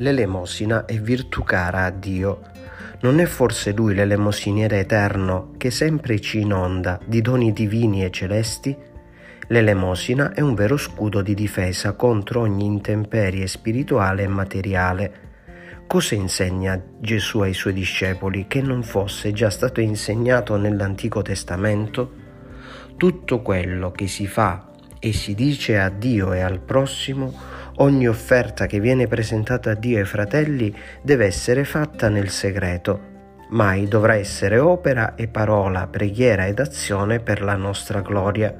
L'elemosina è virtù cara a Dio. Non è forse Lui l'elemosiniere eterno che sempre ci inonda di doni divini e celesti? L'elemosina è un vero scudo di difesa contro ogni intemperie spirituale e materiale. Cosa insegna Gesù ai suoi discepoli che non fosse già stato insegnato nell'Antico Testamento? Tutto quello che si fa e si dice a Dio e al prossimo, ogni offerta che viene presentata a Dio e ai fratelli deve essere fatta nel segreto. Mai dovrà essere opera e parola, preghiera ed azione per la nostra gloria.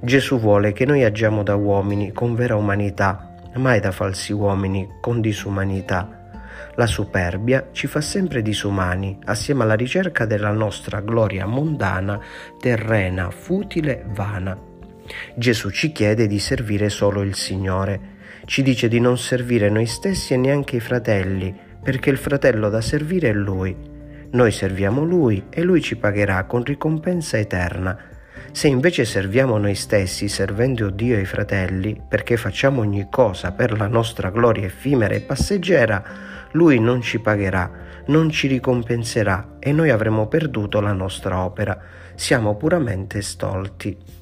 Gesù vuole che noi agiamo da uomini con vera umanità, mai da falsi uomini con disumanità. La superbia ci fa sempre disumani, assieme alla ricerca della nostra gloria mondana, terrena, futile, vana. Gesù ci chiede di servire solo il Signore. Ci dice di non servire noi stessi e neanche i fratelli, perché il fratello da servire è Lui. Noi serviamo Lui e Lui ci pagherà con ricompensa eterna. Se invece serviamo noi stessi servendo Dio e i fratelli, perché facciamo ogni cosa per la nostra gloria effimera e passeggera, Lui non ci pagherà, non ci ricompenserà e noi avremo perduto la nostra opera. Siamo puramente stolti.